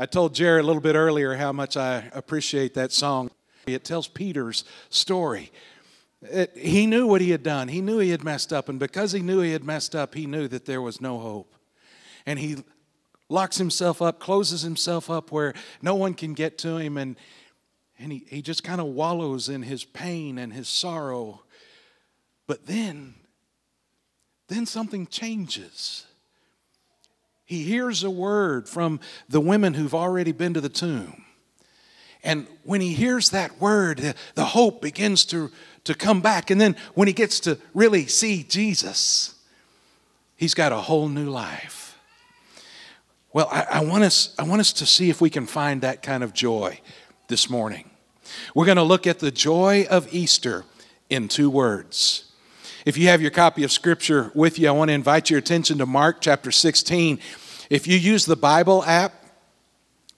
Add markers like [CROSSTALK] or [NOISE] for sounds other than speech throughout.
I told Jerry a little bit earlier how much I appreciate that song. It tells Peter's story. It, he knew what he had done. He knew he had messed up. And because he knew he had messed up, he knew that there was no hope. And he locks himself up, closes himself up where no one can get to him. And, and he, he just kind of wallows in his pain and his sorrow. But then, then something changes. He hears a word from the women who've already been to the tomb. And when he hears that word, the hope begins to, to come back. And then when he gets to really see Jesus, he's got a whole new life. Well, I, I, want us, I want us to see if we can find that kind of joy this morning. We're going to look at the joy of Easter in two words. If you have your copy of Scripture with you, I want to invite your attention to Mark chapter 16. If you use the Bible app,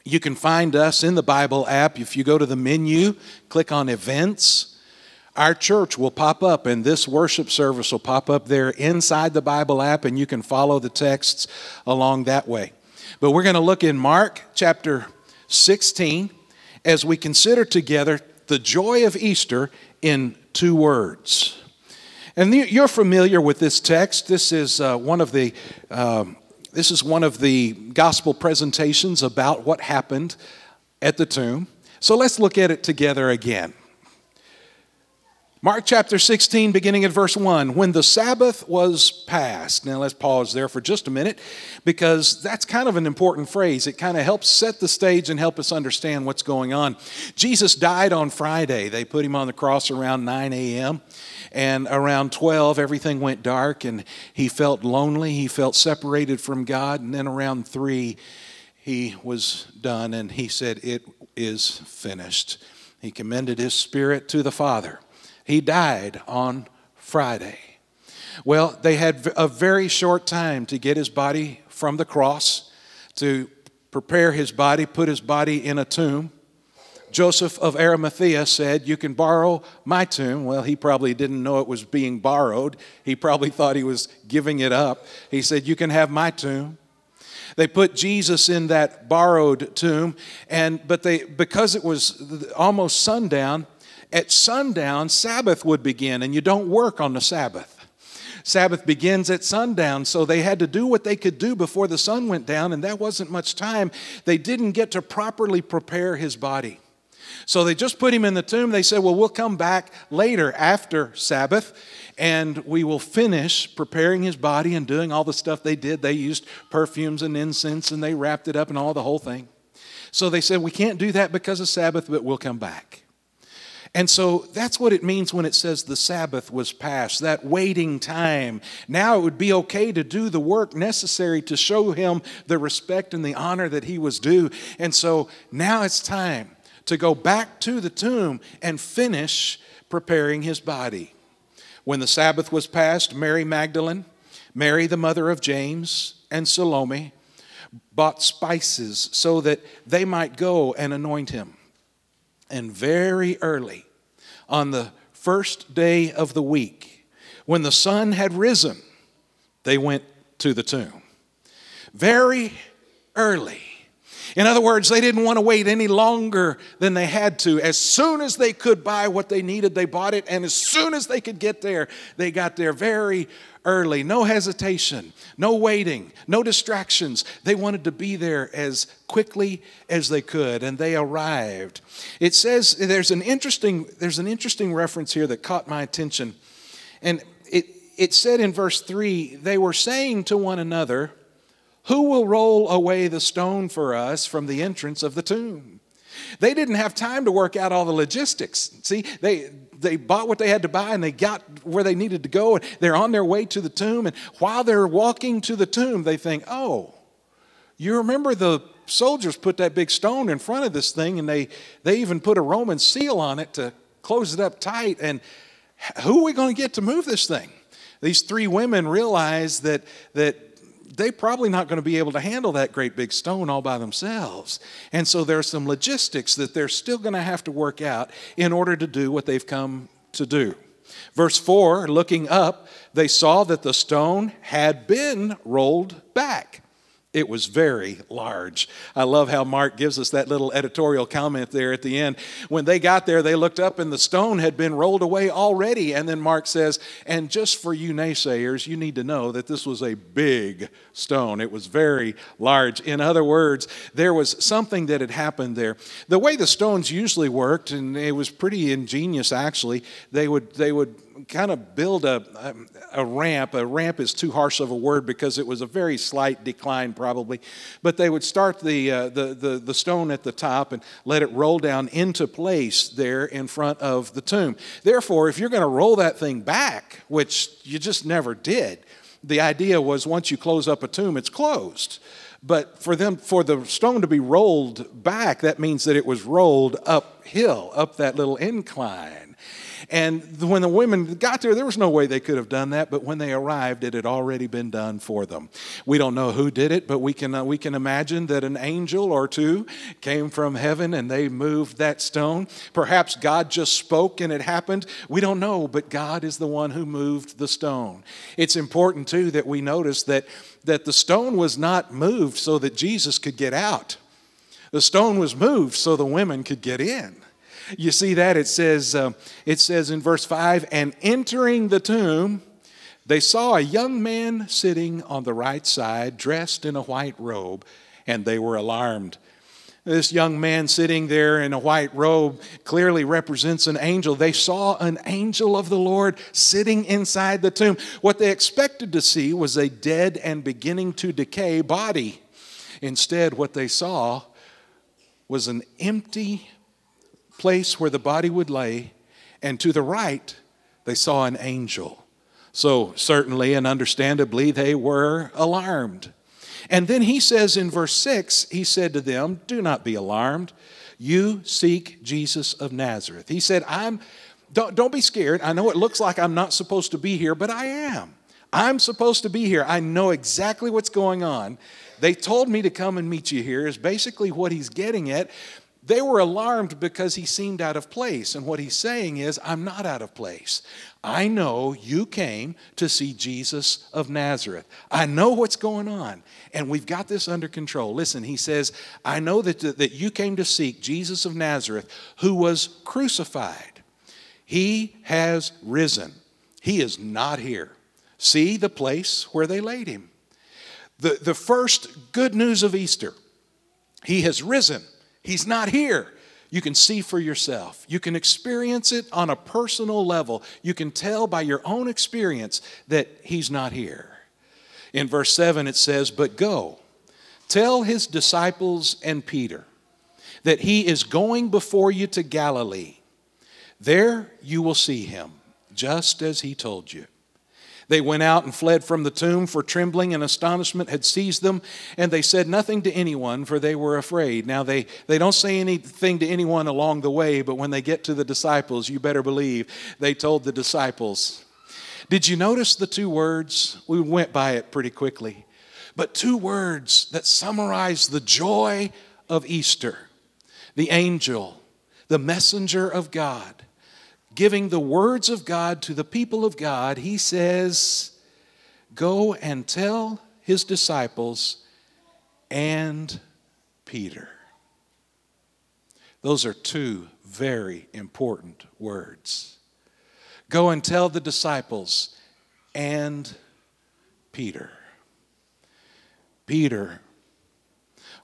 you can find us in the Bible app. If you go to the menu, click on events, our church will pop up, and this worship service will pop up there inside the Bible app, and you can follow the texts along that way. But we're going to look in Mark chapter 16 as we consider together the joy of Easter in two words. And you're familiar with this text. This is uh, one of the um, this is one of the gospel presentations about what happened at the tomb. So let's look at it together again. Mark chapter 16, beginning at verse 1. When the Sabbath was passed. Now let's pause there for just a minute because that's kind of an important phrase. It kind of helps set the stage and help us understand what's going on. Jesus died on Friday. They put him on the cross around 9 a.m. And around 12, everything went dark and he felt lonely. He felt separated from God. And then around 3, he was done and he said, It is finished. He commended his spirit to the Father. He died on Friday. Well, they had a very short time to get his body from the cross, to prepare his body, put his body in a tomb. Joseph of Arimathea said, You can borrow my tomb. Well, he probably didn't know it was being borrowed. He probably thought he was giving it up. He said, You can have my tomb. They put Jesus in that borrowed tomb, and but they because it was almost sundown, at sundown Sabbath would begin, and you don't work on the Sabbath. Sabbath begins at sundown, so they had to do what they could do before the sun went down, and that wasn't much time. They didn't get to properly prepare his body. So they just put him in the tomb. They said, Well, we'll come back later after Sabbath and we will finish preparing his body and doing all the stuff they did. They used perfumes and incense and they wrapped it up and all the whole thing. So they said, We can't do that because of Sabbath, but we'll come back. And so that's what it means when it says the Sabbath was past, that waiting time. Now it would be okay to do the work necessary to show him the respect and the honor that he was due. And so now it's time to go back to the tomb and finish preparing his body. When the Sabbath was past, Mary Magdalene, Mary the mother of James, and Salome bought spices so that they might go and anoint him. And very early, on the first day of the week, when the sun had risen, they went to the tomb. Very early. In other words, they didn't want to wait any longer than they had to. As soon as they could buy what they needed, they bought it. And as soon as they could get there, they got there very early. No hesitation, no waiting, no distractions. They wanted to be there as quickly as they could, and they arrived. It says there's an interesting, there's an interesting reference here that caught my attention. And it, it said in verse 3 they were saying to one another, who will roll away the stone for us from the entrance of the tomb? They didn't have time to work out all the logistics. See, they, they bought what they had to buy and they got where they needed to go and they're on their way to the tomb. And while they're walking to the tomb, they think, oh, you remember the soldiers put that big stone in front of this thing and they, they even put a Roman seal on it to close it up tight. And who are we going to get to move this thing? These three women realize that, that they're probably not going to be able to handle that great big stone all by themselves. And so there's some logistics that they're still going to have to work out in order to do what they've come to do. Verse 4 looking up, they saw that the stone had been rolled back. It was very large. I love how Mark gives us that little editorial comment there at the end. When they got there, they looked up and the stone had been rolled away already. And then Mark says, And just for you naysayers, you need to know that this was a big stone. It was very large. In other words, there was something that had happened there. The way the stones usually worked, and it was pretty ingenious actually, they would, they would kind of build a, a, ramp. A ramp is too harsh of a word because it was a very slight decline, probably. But they would start the, uh, the, the, the stone at the top and let it roll down into place there in front of the tomb. Therefore, if you're going to roll that thing back, which you just never did, the idea was once you close up a tomb, it's closed. But for them, for the stone to be rolled back, that means that it was rolled uphill, up that little incline. And when the women got there, there was no way they could have done that, but when they arrived, it had already been done for them. We don't know who did it, but we can, uh, we can imagine that an angel or two came from heaven and they moved that stone. Perhaps God just spoke and it happened. We don't know, but God is the one who moved the stone. It's important, too, that we notice that, that the stone was not moved so that Jesus could get out. The stone was moved so the women could get in. You see that? It says, uh, it says in verse 5 And entering the tomb, they saw a young man sitting on the right side, dressed in a white robe, and they were alarmed. This young man sitting there in a white robe clearly represents an angel. They saw an angel of the Lord sitting inside the tomb. What they expected to see was a dead and beginning to decay body. Instead, what they saw was an empty place where the body would lay, and to the right, they saw an angel. So, certainly and understandably, they were alarmed. And then he says in verse 6, he said to them, Do not be alarmed. You seek Jesus of Nazareth. He said, I'm, don't, don't be scared. I know it looks like I'm not supposed to be here, but I am. I'm supposed to be here. I know exactly what's going on. They told me to come and meet you here, is basically what he's getting at. They were alarmed because he seemed out of place. And what he's saying is, I'm not out of place. I know you came to see Jesus of Nazareth. I know what's going on, and we've got this under control. Listen, he says, I know that, that you came to seek Jesus of Nazareth, who was crucified. He has risen, he is not here. See the place where they laid him. The, the first good news of Easter, he has risen. He's not here. You can see for yourself. You can experience it on a personal level. You can tell by your own experience that He's not here. In verse 7, it says, But go, tell His disciples and Peter that He is going before you to Galilee. There you will see Him, just as He told you. They went out and fled from the tomb, for trembling and astonishment had seized them, and they said nothing to anyone, for they were afraid. Now, they, they don't say anything to anyone along the way, but when they get to the disciples, you better believe they told the disciples. Did you notice the two words? We went by it pretty quickly, but two words that summarize the joy of Easter the angel, the messenger of God giving the words of God to the people of God, he says, Go and tell his disciples and Peter. Those are two very important words. Go and tell the disciples and Peter. Peter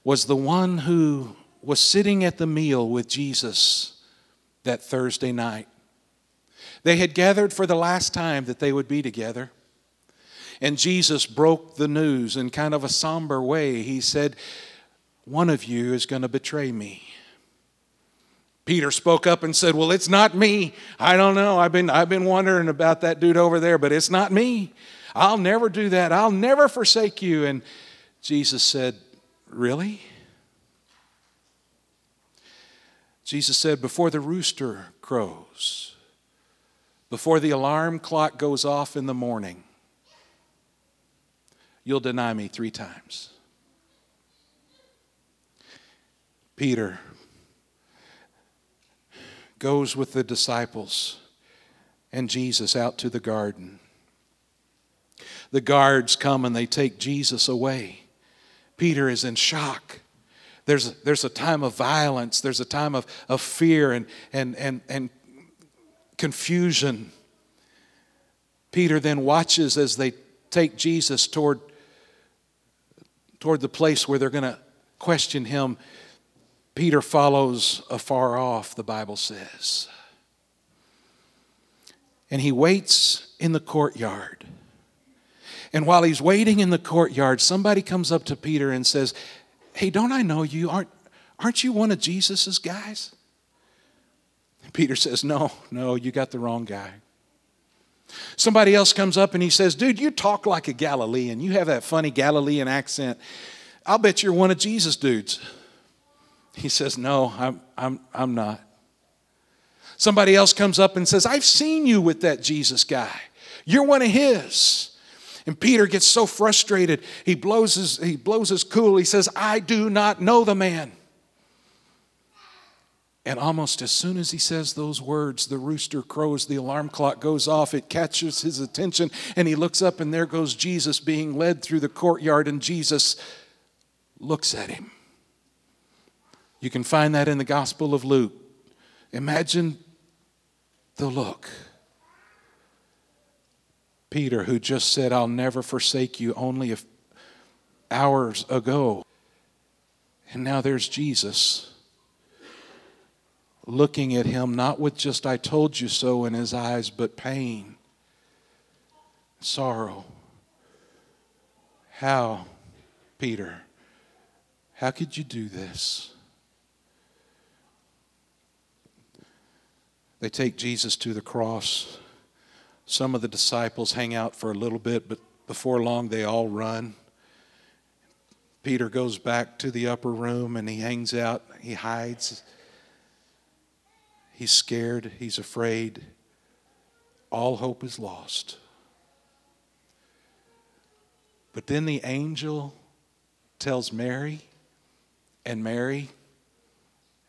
was the one who was sitting at the meal with Jesus that Thursday night. They had gathered for the last time that they would be together. And Jesus broke the news in kind of a somber way. He said, One of you is going to betray me. Peter spoke up and said, Well, it's not me. I don't know. I've been, I've been wondering about that dude over there, but it's not me. I'll never do that. I'll never forsake you. And Jesus said, Really? Jesus said, Before the rooster crows, before the alarm clock goes off in the morning, you'll deny me three times. Peter goes with the disciples and Jesus out to the garden. The guards come and they take Jesus away Peter is in shock. There's, there's a time of violence, there's a time of, of fear and, and, and, and confusion. Peter then watches as they take Jesus toward, toward the place where they're going to question him. Peter follows afar off, the Bible says. And he waits in the courtyard. And while he's waiting in the courtyard, somebody comes up to Peter and says, Hey, don't I know you? Aren't, aren't you one of Jesus's guys? And Peter says, No, no, you got the wrong guy. Somebody else comes up and he says, Dude, you talk like a Galilean. You have that funny Galilean accent. I'll bet you're one of Jesus' dudes. He says, No, I'm, I'm, I'm not. Somebody else comes up and says, I've seen you with that Jesus guy. You're one of his. And Peter gets so frustrated, he blows his, he blows his cool. He says, I do not know the man. And almost as soon as he says those words, the rooster crows, the alarm clock goes off, it catches his attention, and he looks up, and there goes Jesus being led through the courtyard, and Jesus looks at him. You can find that in the Gospel of Luke. Imagine the look. Peter, who just said, I'll never forsake you only hours ago. And now there's Jesus looking at him, not with just, I told you so in his eyes, but pain, sorrow. How, Peter, how could you do this? They take Jesus to the cross. Some of the disciples hang out for a little bit, but before long they all run. Peter goes back to the upper room and he hangs out, he hides. He's scared, he's afraid. All hope is lost. But then the angel tells Mary and Mary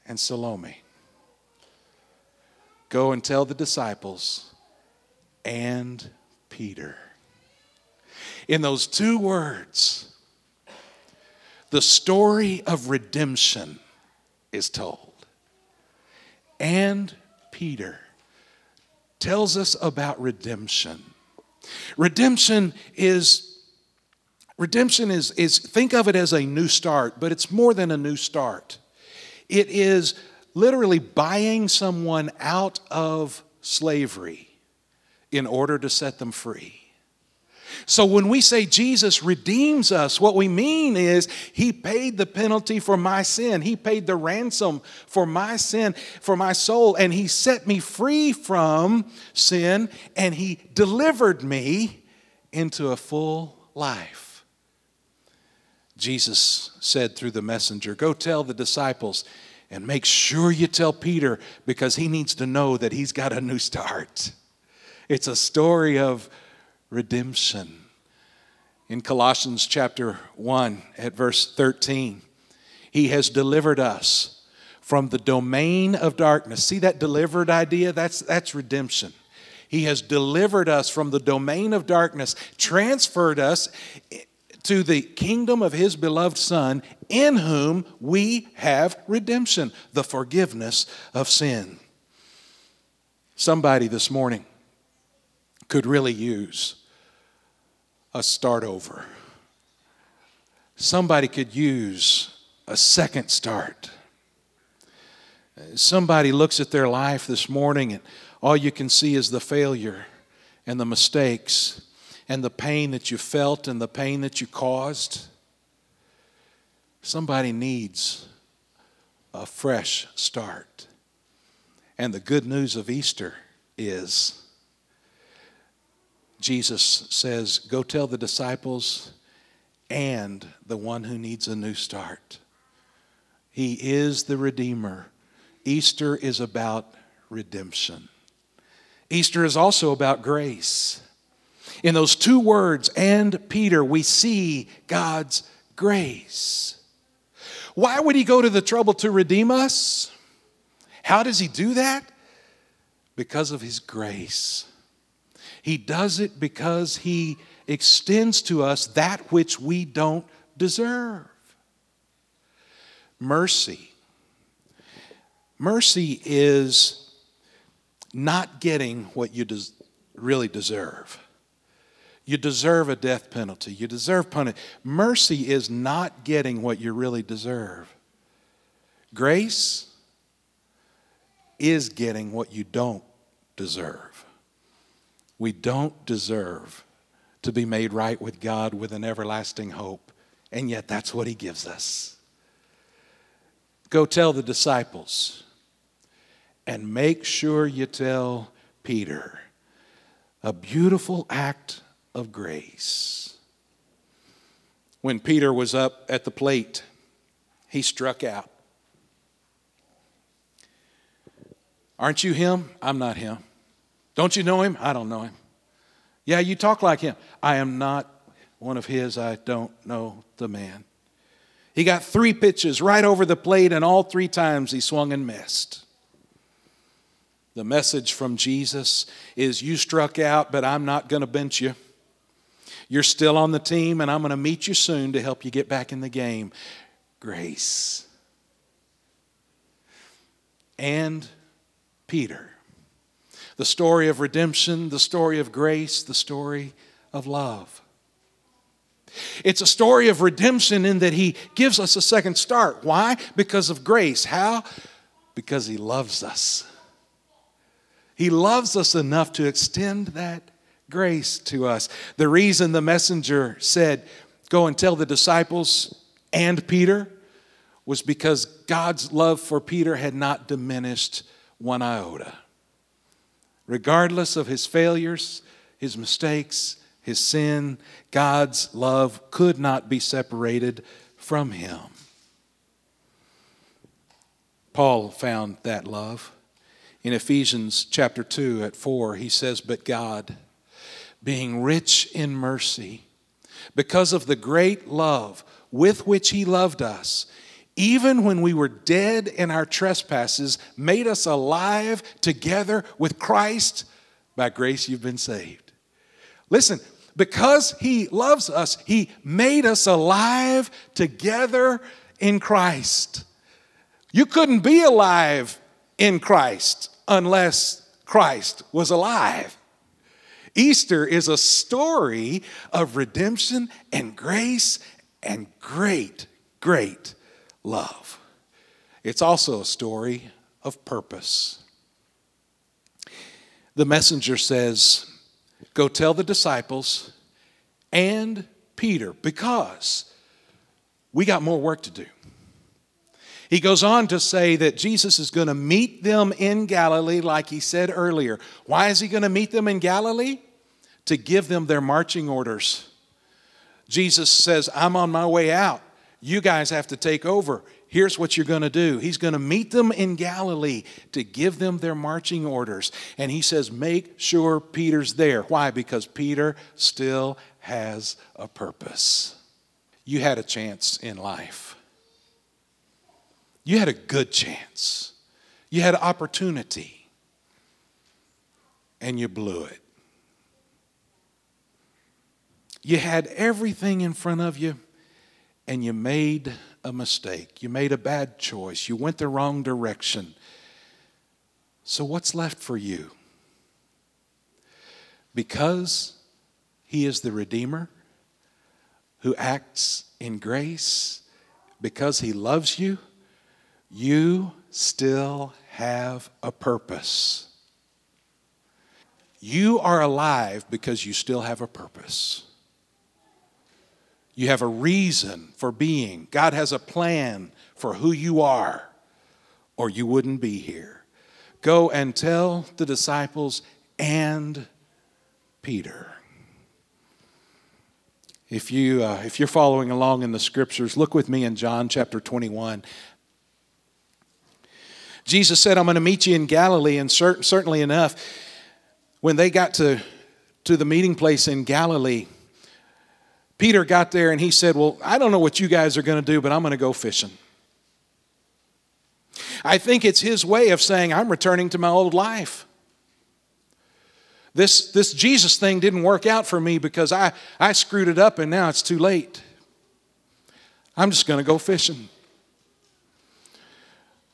and Salome go and tell the disciples and Peter. In those two words, the story of redemption is told and Peter tells us about redemption. Redemption is redemption is, is think of it as a new start, but it's more than a new start. It is literally buying someone out of slavery in order to set them free. So when we say Jesus redeems us, what we mean is he paid the penalty for my sin. He paid the ransom for my sin, for my soul, and he set me free from sin and he delivered me into a full life. Jesus said through the messenger, Go tell the disciples and make sure you tell Peter because he needs to know that he's got a new start. It's a story of redemption. In Colossians chapter 1 at verse 13, he has delivered us from the domain of darkness. See that delivered idea? That's, that's redemption. He has delivered us from the domain of darkness, transferred us to the kingdom of his beloved Son, in whom we have redemption, the forgiveness of sin. Somebody this morning could really use a start over. Somebody could use a second start. Somebody looks at their life this morning and all you can see is the failure and the mistakes and the pain that you felt and the pain that you caused. Somebody needs a fresh start. And the good news of Easter is Jesus says, Go tell the disciples and the one who needs a new start. He is the Redeemer. Easter is about redemption. Easter is also about grace. In those two words, and Peter, we see God's grace. Why would he go to the trouble to redeem us? How does he do that? Because of his grace. He does it because He extends to us that which we don't deserve. mercy. Mercy is not getting what you des- really deserve. You deserve a death penalty. You deserve punishment. Mercy is not getting what you really deserve. Grace is getting what you don't deserve. We don't deserve to be made right with God with an everlasting hope, and yet that's what He gives us. Go tell the disciples and make sure you tell Peter a beautiful act of grace. When Peter was up at the plate, he struck out. Aren't you him? I'm not him. Don't you know him? I don't know him. Yeah, you talk like him. I am not one of his. I don't know the man. He got three pitches right over the plate, and all three times he swung and missed. The message from Jesus is You struck out, but I'm not going to bench you. You're still on the team, and I'm going to meet you soon to help you get back in the game. Grace. And Peter. The story of redemption, the story of grace, the story of love. It's a story of redemption in that he gives us a second start. Why? Because of grace. How? Because he loves us. He loves us enough to extend that grace to us. The reason the messenger said, Go and tell the disciples and Peter was because God's love for Peter had not diminished one iota. Regardless of his failures, his mistakes, his sin, God's love could not be separated from him. Paul found that love. In Ephesians chapter 2 at 4, he says, But God, being rich in mercy, because of the great love with which he loved us, even when we were dead in our trespasses, made us alive together with Christ. By grace, you've been saved. Listen, because He loves us, He made us alive together in Christ. You couldn't be alive in Christ unless Christ was alive. Easter is a story of redemption and grace and great, great love. It's also a story of purpose. The messenger says, Go tell the disciples and Peter, because we got more work to do. He goes on to say that Jesus is going to meet them in Galilee, like he said earlier. Why is he going to meet them in Galilee? To give them their marching orders. Jesus says, I'm on my way out. You guys have to take over. Here's what you're going to do. He's going to meet them in Galilee to give them their marching orders. And he says, Make sure Peter's there. Why? Because Peter still has a purpose. You had a chance in life, you had a good chance, you had opportunity, and you blew it. You had everything in front of you and you made a mistake. You made a bad choice. You went the wrong direction. So, what's left for you? Because He is the Redeemer who acts in grace, because He loves you, you still have a purpose. You are alive because you still have a purpose. You have a reason for being. God has a plan for who you are, or you wouldn't be here. Go and tell the disciples and Peter. If, you, uh, if you're following along in the scriptures, look with me in John chapter 21. Jesus said, I'm going to meet you in Galilee, and cert- certainly enough, when they got to, to the meeting place in Galilee, Peter got there and he said, Well, I don't know what you guys are going to do, but I'm going to go fishing. I think it's his way of saying, I'm returning to my old life. This, this Jesus thing didn't work out for me because I, I screwed it up and now it's too late. I'm just going to go fishing.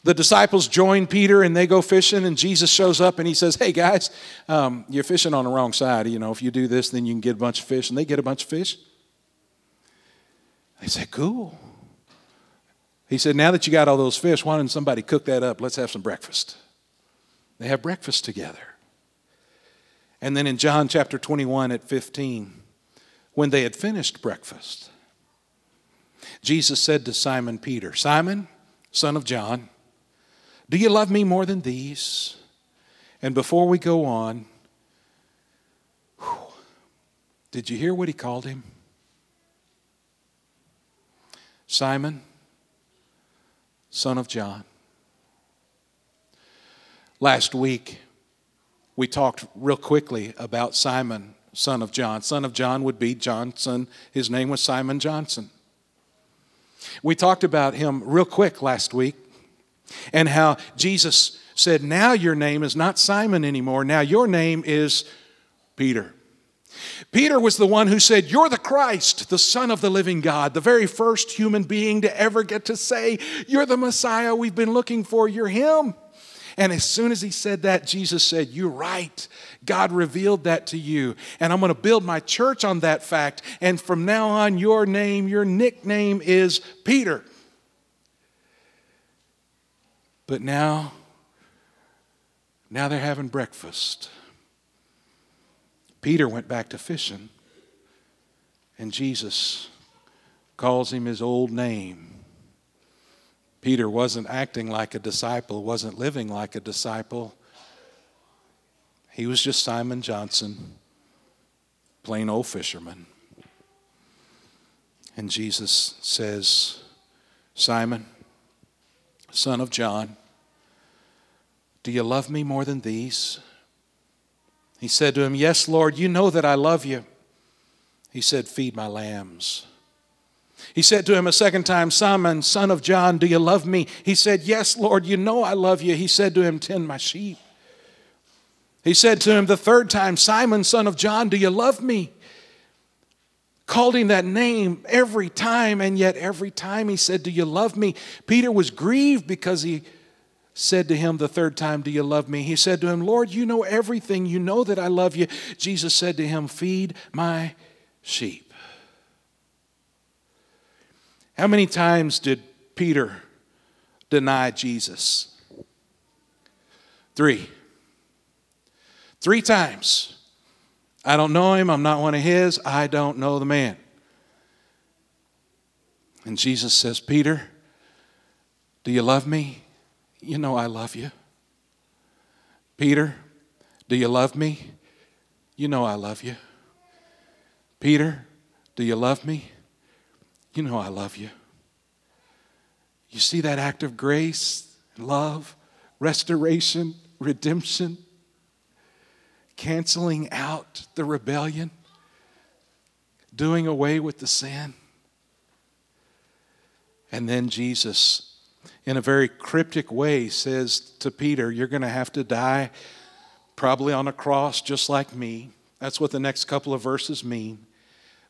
the disciples join Peter and they go fishing, and Jesus shows up and he says, Hey guys, um, you're fishing on the wrong side. You know, if you do this, then you can get a bunch of fish. And they get a bunch of fish. They said, Cool. He said, Now that you got all those fish, why didn't somebody cook that up? Let's have some breakfast. They have breakfast together. And then in John chapter 21 at 15, when they had finished breakfast, Jesus said to Simon Peter, Simon, son of John, do you love me more than these? And before we go on, whew, did you hear what he called him? Simon, son of John. Last week, we talked real quickly about Simon, son of John. Son of John would be Johnson. His name was Simon Johnson. We talked about him real quick last week and how Jesus said, Now your name is not Simon anymore. Now your name is Peter. Peter was the one who said, You're the Christ, the Son of the living God, the very first human being to ever get to say, You're the Messiah we've been looking for, you're Him. And as soon as he said that, Jesus said, You're right. God revealed that to you. And I'm going to build my church on that fact. And from now on, your name, your nickname is Peter. But now, now they're having breakfast. Peter went back to fishing, and Jesus calls him his old name. Peter wasn't acting like a disciple, wasn't living like a disciple. He was just Simon Johnson, plain old fisherman. And Jesus says, Simon, son of John, do you love me more than these? He said to him, Yes, Lord, you know that I love you. He said, Feed my lambs. He said to him a second time, Simon, son of John, do you love me? He said, Yes, Lord, you know I love you. He said to him, Tend my sheep. He said to him the third time, Simon, son of John, do you love me? Called him that name every time, and yet every time he said, Do you love me? Peter was grieved because he said to him the third time, Do you love me? He said to him, Lord, you know everything. You know that I love you. Jesus said to him, Feed my sheep. How many times did Peter deny Jesus? Three. Three times. I don't know him. I'm not one of his. I don't know the man. And Jesus says, Peter, do you love me? You know I love you. Peter, do you love me? You know I love you. Peter, do you love me? You know I love you. You see that act of grace, love, restoration, redemption, canceling out the rebellion, doing away with the sin. And then Jesus in a very cryptic way, says to Peter, You're going to have to die probably on a cross just like me. That's what the next couple of verses mean.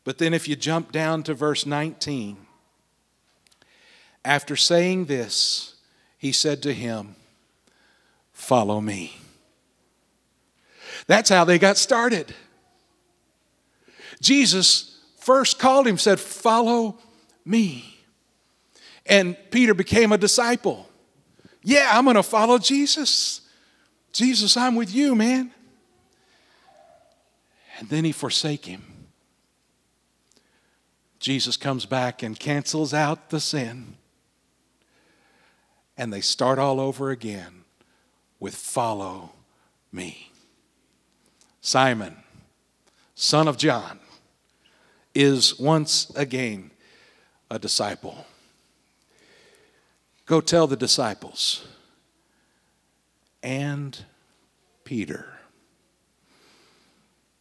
But then if you jump down to verse 19, after saying this, he said to him, Follow me. That's how they got started. Jesus first called him, said, Follow me. And Peter became a disciple. Yeah, I'm going to follow Jesus. Jesus, I'm with you, man. And then he forsake him. Jesus comes back and cancels out the sin. And they start all over again with follow me. Simon, son of John, is once again a disciple. Go tell the disciples and Peter.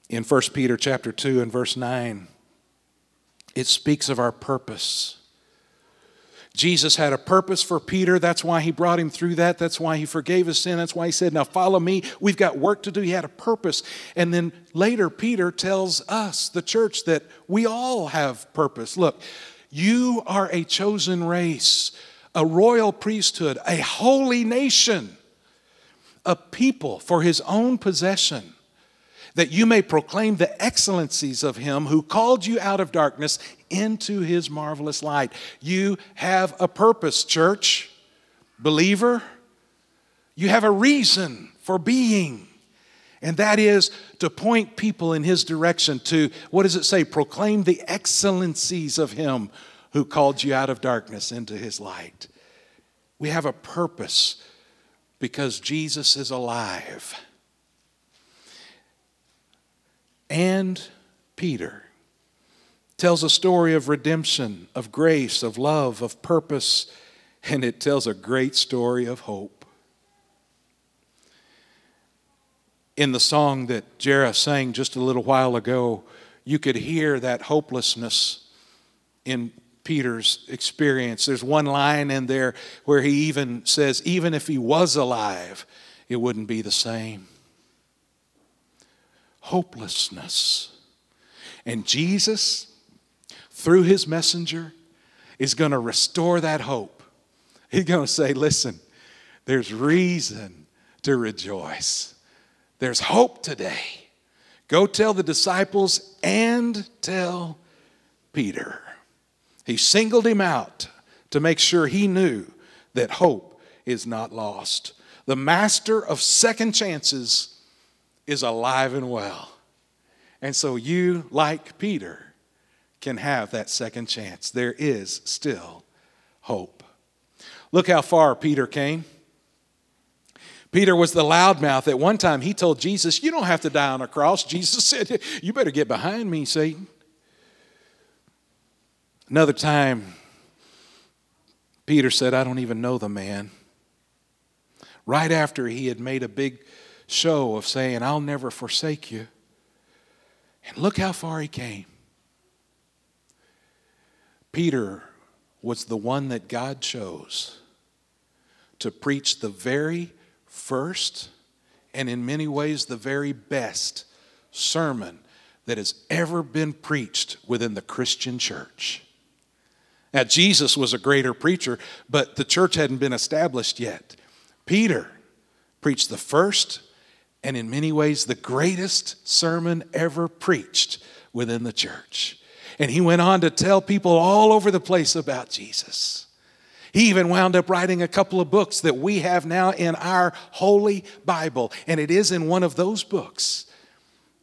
In 1 Peter chapter 2 and verse 9, it speaks of our purpose. Jesus had a purpose for Peter. That's why he brought him through that. That's why he forgave his sin. That's why he said, Now follow me. We've got work to do. He had a purpose. And then later, Peter tells us, the church, that we all have purpose. Look, you are a chosen race a royal priesthood, a holy nation, a people for his own possession, that you may proclaim the excellencies of him who called you out of darkness into his marvelous light. You have a purpose, church, believer. You have a reason for being. And that is to point people in his direction to, what does it say? Proclaim the excellencies of him who called you out of darkness into his light. We have a purpose because Jesus is alive. And Peter tells a story of redemption, of grace, of love, of purpose, and it tells a great story of hope. In the song that Jera sang just a little while ago, you could hear that hopelessness in Peter's experience. There's one line in there where he even says, even if he was alive, it wouldn't be the same. Hopelessness. And Jesus, through his messenger, is going to restore that hope. He's going to say, listen, there's reason to rejoice. There's hope today. Go tell the disciples and tell Peter. He singled him out to make sure he knew that hope is not lost. The master of second chances is alive and well. And so you, like Peter, can have that second chance. There is still hope. Look how far Peter came. Peter was the loudmouth. At one time, he told Jesus, You don't have to die on a cross. Jesus [LAUGHS] said, You better get behind me, Satan. Another time, Peter said, I don't even know the man. Right after he had made a big show of saying, I'll never forsake you. And look how far he came. Peter was the one that God chose to preach the very first and, in many ways, the very best sermon that has ever been preached within the Christian church. Now, Jesus was a greater preacher, but the church hadn't been established yet. Peter preached the first and, in many ways, the greatest sermon ever preached within the church. And he went on to tell people all over the place about Jesus. He even wound up writing a couple of books that we have now in our Holy Bible. And it is in one of those books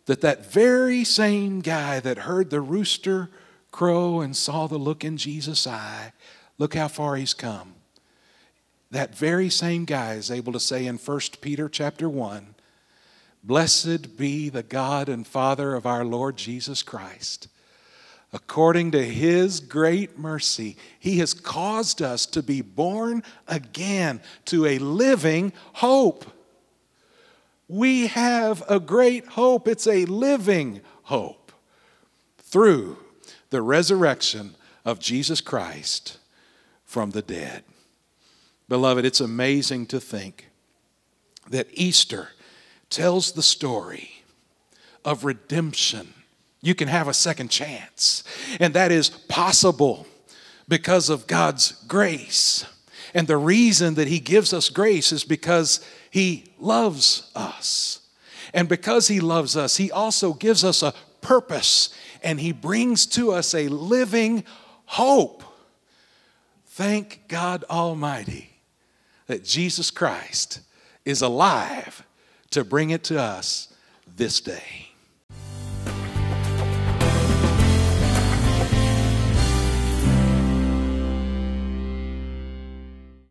that that very same guy that heard the rooster crow and saw the look in Jesus' eye, look how far he's come. That very same guy is able to say in 1 Peter chapter 1, Blessed be the God and Father of our Lord Jesus Christ. According to his great mercy, he has caused us to be born again to a living hope. We have a great hope. It's a living hope through the resurrection of Jesus Christ from the dead. Beloved, it's amazing to think that Easter tells the story of redemption. You can have a second chance, and that is possible because of God's grace. And the reason that He gives us grace is because He loves us. And because He loves us, He also gives us a purpose and He brings to us a living hope. Thank God Almighty that Jesus Christ is alive to bring it to us this day.